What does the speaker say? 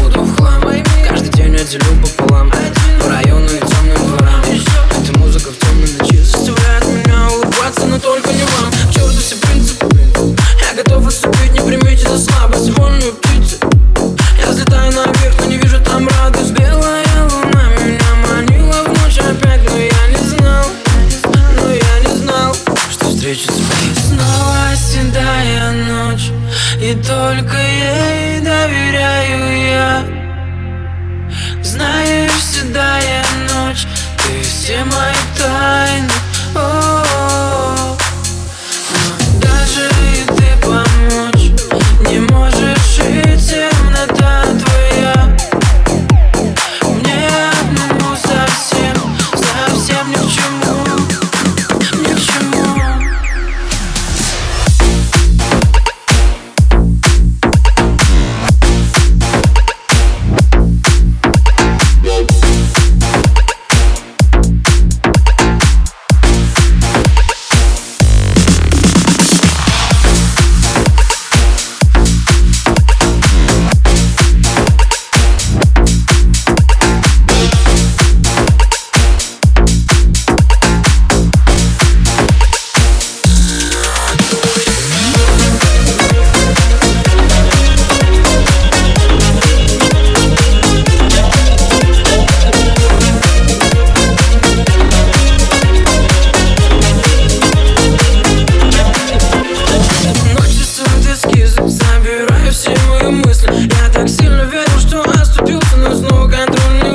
буду в Каждый день я делю пополам все мои тайны усну контрольно